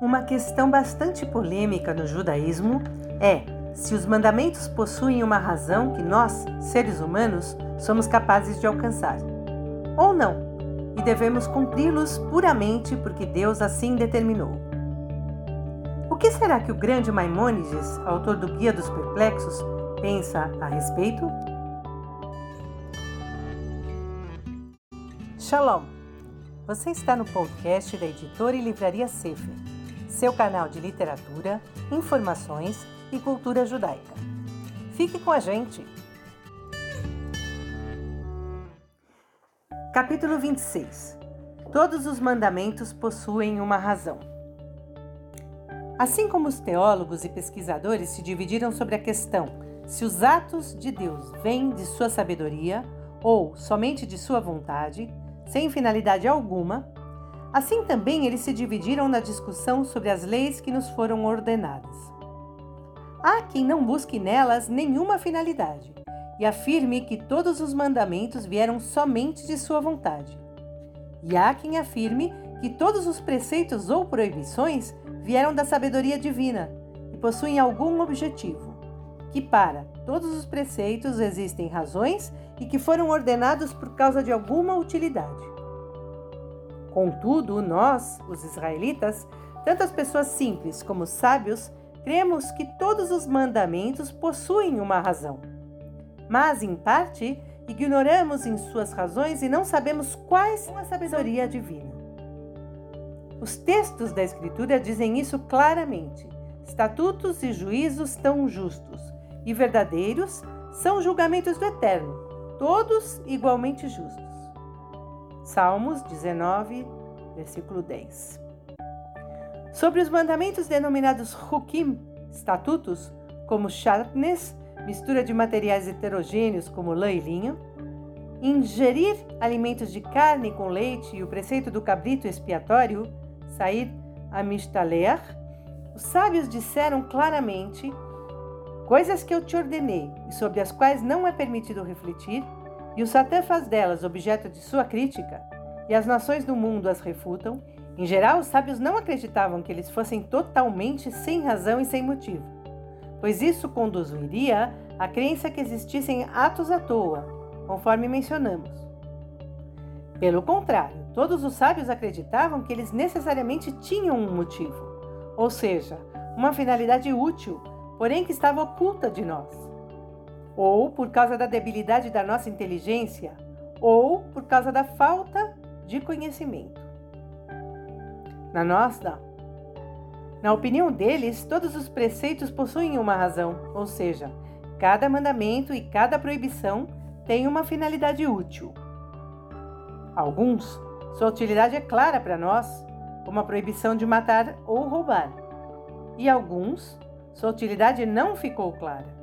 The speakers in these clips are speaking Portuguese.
Uma questão bastante polêmica no judaísmo é se os mandamentos possuem uma razão que nós, seres humanos, somos capazes de alcançar. Ou não, e devemos cumpri-los puramente porque Deus assim determinou. O que será que o grande Maimônides, autor do Guia dos Perplexos, pensa a respeito? Shalom! Você está no podcast da editora e livraria Sefer seu canal de literatura, informações e cultura judaica. Fique com a gente! Capítulo 26 Todos os mandamentos possuem uma razão. Assim como os teólogos e pesquisadores se dividiram sobre a questão se os atos de Deus vêm de sua sabedoria ou somente de sua vontade, sem finalidade alguma, Assim também eles se dividiram na discussão sobre as leis que nos foram ordenadas. Há quem não busque nelas nenhuma finalidade e afirme que todos os mandamentos vieram somente de sua vontade. E há quem afirme que todos os preceitos ou proibições vieram da sabedoria divina e possuem algum objetivo, que para todos os preceitos existem razões e que foram ordenados por causa de alguma utilidade. Contudo, nós, os israelitas, tanto as pessoas simples como os sábios, cremos que todos os mandamentos possuem uma razão. Mas, em parte, ignoramos em suas razões e não sabemos quais são a sabedoria divina. Os textos da Escritura dizem isso claramente. Estatutos e juízos tão justos e verdadeiros são julgamentos do Eterno, todos igualmente justos. Salmos 19, versículo 10. Sobre os mandamentos denominados Hukim, estatutos, como shatnes, mistura de materiais heterogêneos como lã e linho, ingerir alimentos de carne com leite e o preceito do cabrito expiatório, sair amistalear, os sábios disseram claramente coisas que eu te ordenei e sobre as quais não é permitido refletir, e o Satã faz delas objeto de sua crítica, e as nações do mundo as refutam, em geral, os sábios não acreditavam que eles fossem totalmente sem razão e sem motivo, pois isso conduziria à crença que existissem atos à toa, conforme mencionamos. Pelo contrário, todos os sábios acreditavam que eles necessariamente tinham um motivo, ou seja, uma finalidade útil, porém que estava oculta de nós ou por causa da debilidade da nossa inteligência, ou por causa da falta de conhecimento. Na nossa, na opinião deles, todos os preceitos possuem uma razão, ou seja, cada mandamento e cada proibição tem uma finalidade útil. Alguns, sua utilidade é clara para nós, como a proibição de matar ou roubar. E alguns, sua utilidade não ficou clara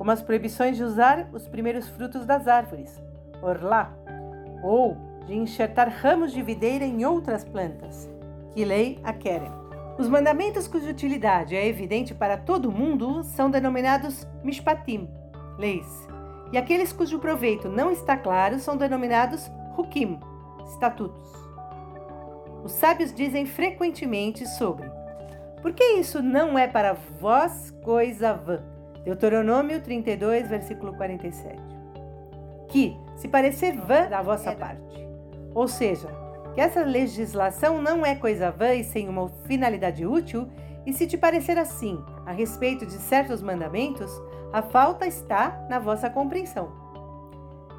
como as proibições de usar os primeiros frutos das árvores, orlá, ou de enxertar ramos de videira em outras plantas, que lei a querem. Os mandamentos cuja utilidade é evidente para todo mundo são denominados mishpatim, leis, e aqueles cujo proveito não está claro são denominados hukim, estatutos. Os sábios dizem frequentemente sobre: Por que isso não é para vós coisa vã? Deuteronômio 32, versículo 47. Que, se parecer vã da vossa parte, ou seja, que essa legislação não é coisa vã e sem uma finalidade útil, e se te parecer assim a respeito de certos mandamentos, a falta está na vossa compreensão.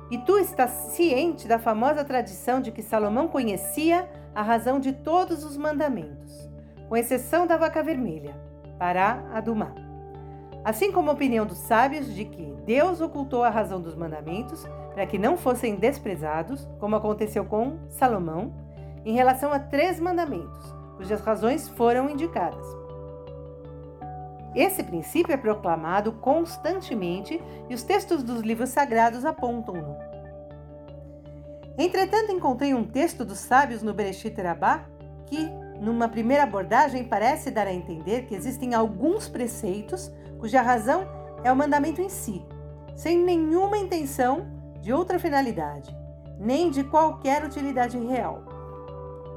E tu estás ciente da famosa tradição de que Salomão conhecia a razão de todos os mandamentos, com exceção da vaca vermelha, para Adumá assim como a opinião dos sábios de que Deus ocultou a razão dos mandamentos para que não fossem desprezados, como aconteceu com Salomão, em relação a três mandamentos, cujas razões foram indicadas. Esse princípio é proclamado constantemente e os textos dos livros sagrados apontam-no. Entretanto, encontrei um texto dos sábios no Bereshit Rabá que, numa primeira abordagem, parece dar a entender que existem alguns preceitos cuja razão é o mandamento em si, sem nenhuma intenção de outra finalidade, nem de qualquer utilidade real.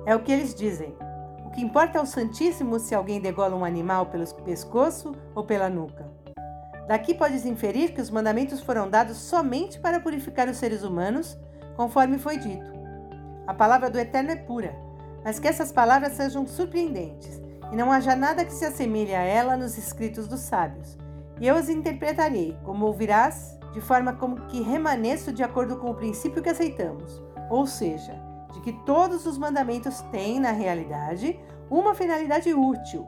É o que eles dizem. O que importa ao Santíssimo se alguém degola um animal pelo pescoço ou pela nuca. Daqui podes inferir que os mandamentos foram dados somente para purificar os seres humanos, conforme foi dito. A palavra do Eterno é pura, mas que essas palavras sejam surpreendentes e não haja nada que se assemelhe a ela nos escritos dos sábios. E eu as interpretarei, como ouvirás, de forma como que remaneço de acordo com o princípio que aceitamos, ou seja, de que todos os mandamentos têm, na realidade, uma finalidade útil,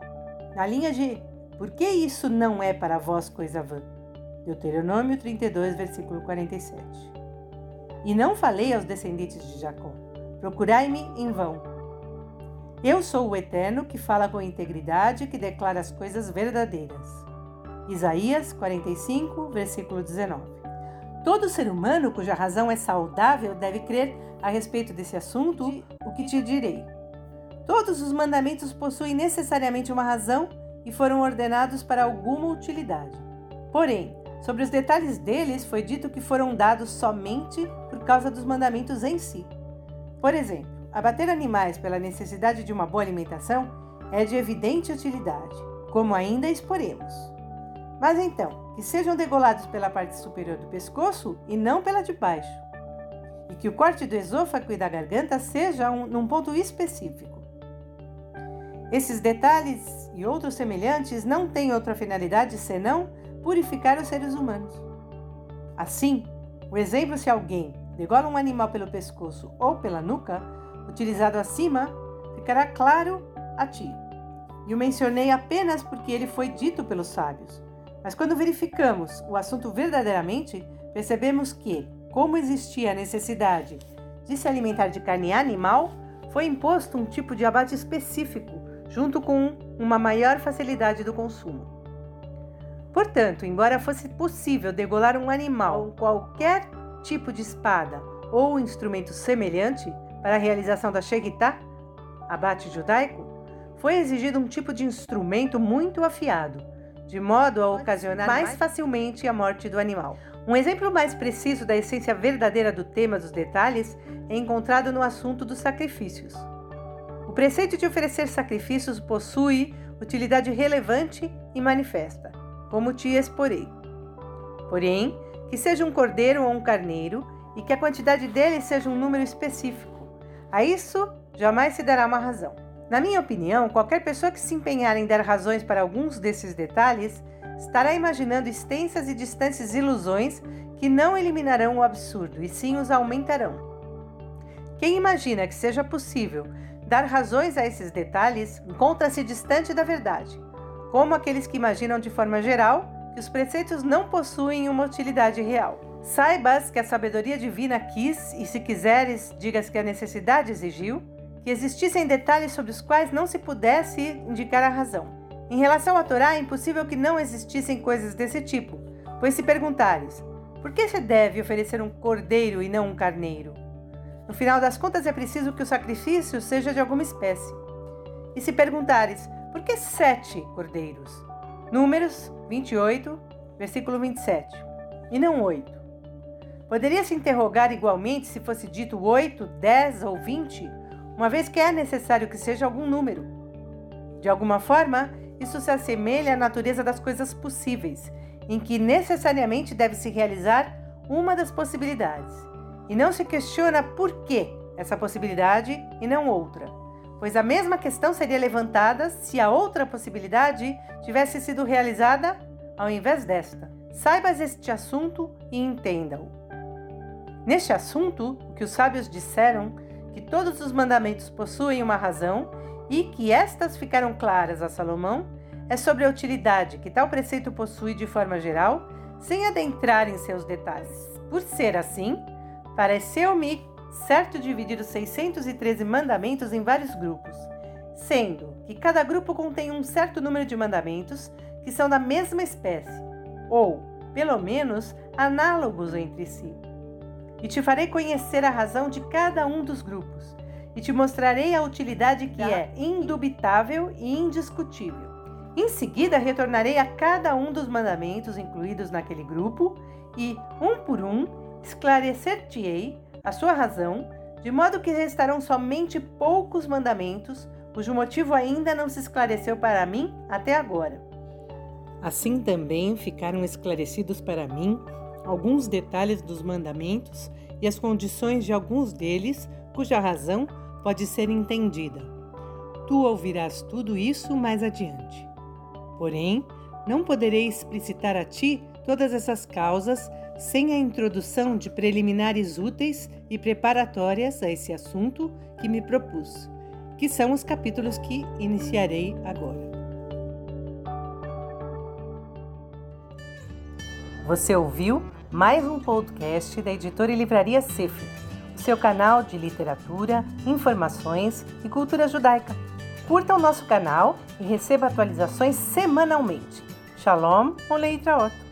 na linha de por que isso não é para vós coisa vã? Deuteronômio 32, versículo 47. E não falei aos descendentes de Jacó: Procurai-me em vão. Eu sou o Eterno que fala com integridade e que declara as coisas verdadeiras. Isaías 45, versículo 19. Todo ser humano cuja razão é saudável deve crer a respeito desse assunto o que te direi. Todos os mandamentos possuem necessariamente uma razão e foram ordenados para alguma utilidade. Porém, sobre os detalhes deles foi dito que foram dados somente por causa dos mandamentos em si. Por exemplo, abater animais pela necessidade de uma boa alimentação é de evidente utilidade, como ainda exporemos. Mas então, que sejam degolados pela parte superior do pescoço e não pela de baixo. E que o corte do esôfago e da garganta seja um, num ponto específico. Esses detalhes e outros semelhantes não têm outra finalidade senão purificar os seres humanos. Assim, o exemplo se alguém degola um animal pelo pescoço ou pela nuca, utilizado acima, ficará claro a ti. E o mencionei apenas porque ele foi dito pelos sábios. Mas quando verificamos o assunto verdadeiramente, percebemos que, como existia a necessidade de se alimentar de carne animal, foi imposto um tipo de abate específico junto com uma maior facilidade do consumo. Portanto, embora fosse possível degolar um animal com qualquer tipo de espada ou instrumento semelhante para a realização da Shegitá, abate judaico, foi exigido um tipo de instrumento muito afiado, de modo a ocasionar mais facilmente a morte do animal. Um exemplo mais preciso da essência verdadeira do tema dos detalhes é encontrado no assunto dos sacrifícios preceito de oferecer sacrifícios possui utilidade relevante e manifesta, como te exporei. Porém, que seja um cordeiro ou um carneiro e que a quantidade dele seja um número específico. A isso jamais se dará uma razão. Na minha opinião, qualquer pessoa que se empenhar em dar razões para alguns desses detalhes estará imaginando extensas e distantes ilusões que não eliminarão o absurdo e sim os aumentarão. Quem imagina que seja possível Dar razões a esses detalhes encontra-se distante da verdade, como aqueles que imaginam de forma geral que os preceitos não possuem uma utilidade real. Saibas que a sabedoria divina quis, e se quiseres, digas que a necessidade exigiu, que existissem detalhes sobre os quais não se pudesse indicar a razão. Em relação à Torá, é impossível que não existissem coisas desse tipo, pois se perguntares, por que se deve oferecer um cordeiro e não um carneiro? No final das contas, é preciso que o sacrifício seja de alguma espécie. E se perguntares, por que sete cordeiros? Números 28, versículo 27, e não oito. Poderia se interrogar igualmente se fosse dito oito, dez ou vinte, uma vez que é necessário que seja algum número. De alguma forma, isso se assemelha à natureza das coisas possíveis, em que necessariamente deve se realizar uma das possibilidades e não se questiona por que essa possibilidade e não outra, pois a mesma questão seria levantada se a outra possibilidade tivesse sido realizada ao invés desta. Saibas este assunto e entenda-o. Neste assunto, o que os sábios disseram, que todos os mandamentos possuem uma razão e que estas ficaram claras a Salomão, é sobre a utilidade que tal preceito possui de forma geral, sem adentrar em seus detalhes. Por ser assim, Pareceu-me certo dividir os 613 mandamentos em vários grupos, sendo que cada grupo contém um certo número de mandamentos que são da mesma espécie, ou, pelo menos, análogos entre si. E te farei conhecer a razão de cada um dos grupos, e te mostrarei a utilidade que é indubitável e indiscutível. Em seguida, retornarei a cada um dos mandamentos incluídos naquele grupo e, um por um, esclarecer-te-ei a sua razão, de modo que restarão somente poucos mandamentos cujo motivo ainda não se esclareceu para mim até agora. Assim também ficaram esclarecidos para mim alguns detalhes dos mandamentos e as condições de alguns deles, cuja razão pode ser entendida. Tu ouvirás tudo isso mais adiante. Porém, não poderei explicitar a ti todas essas causas sem a introdução de preliminares úteis e preparatórias a esse assunto que me propus, que são os capítulos que iniciarei agora. Você ouviu mais um podcast da editora e livraria Sefer, seu canal de literatura, informações e cultura judaica. Curta o nosso canal e receba atualizações semanalmente. Shalom, Oleitra Otto.